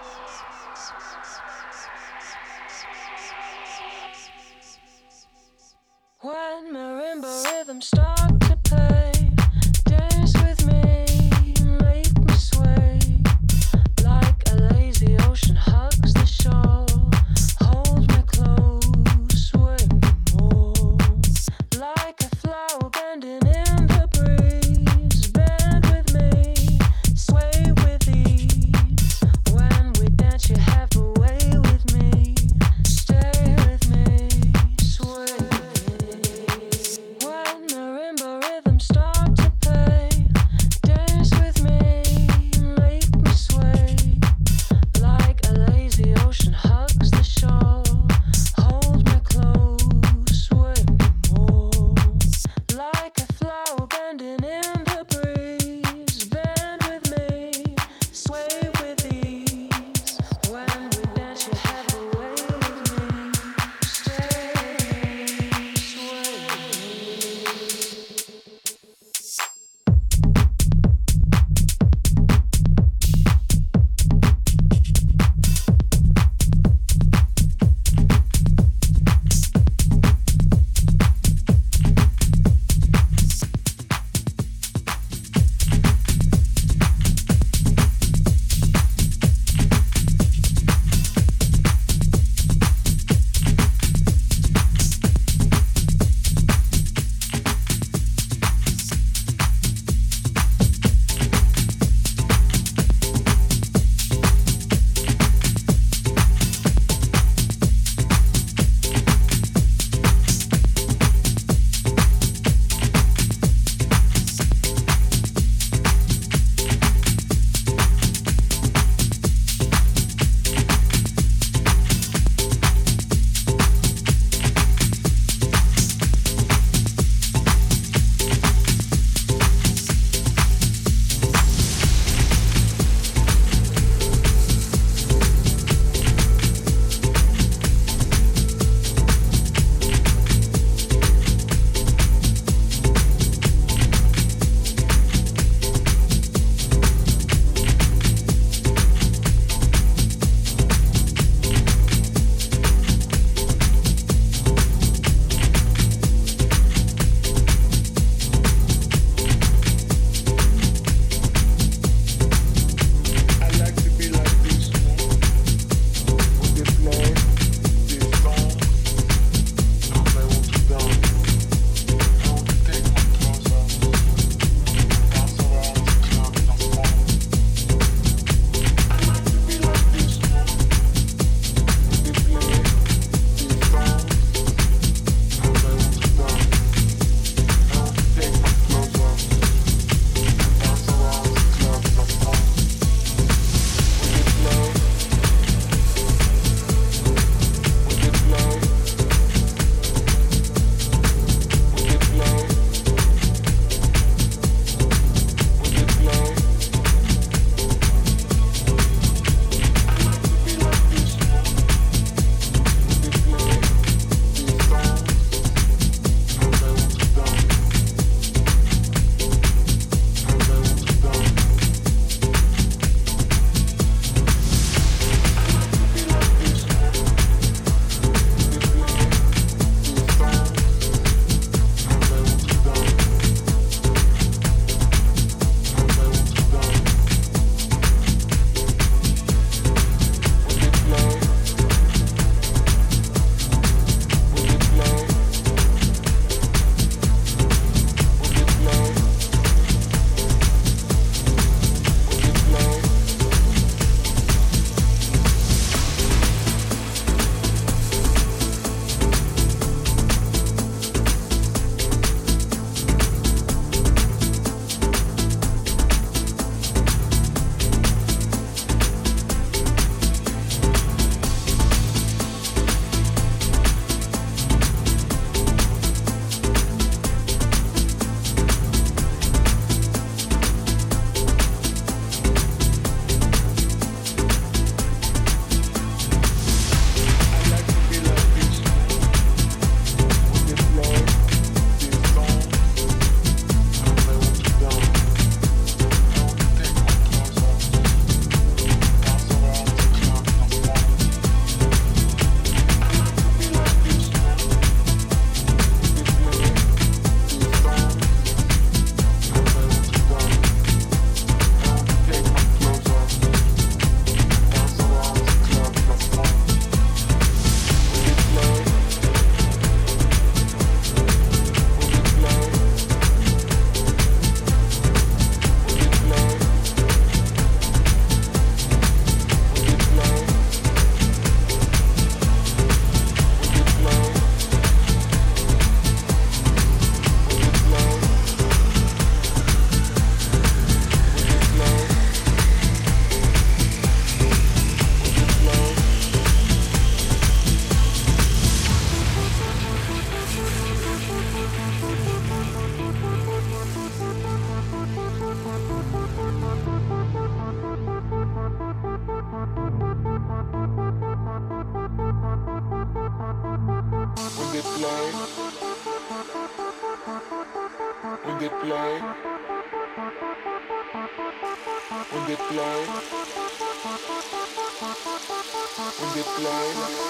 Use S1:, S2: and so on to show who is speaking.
S1: more. play, in
S2: play.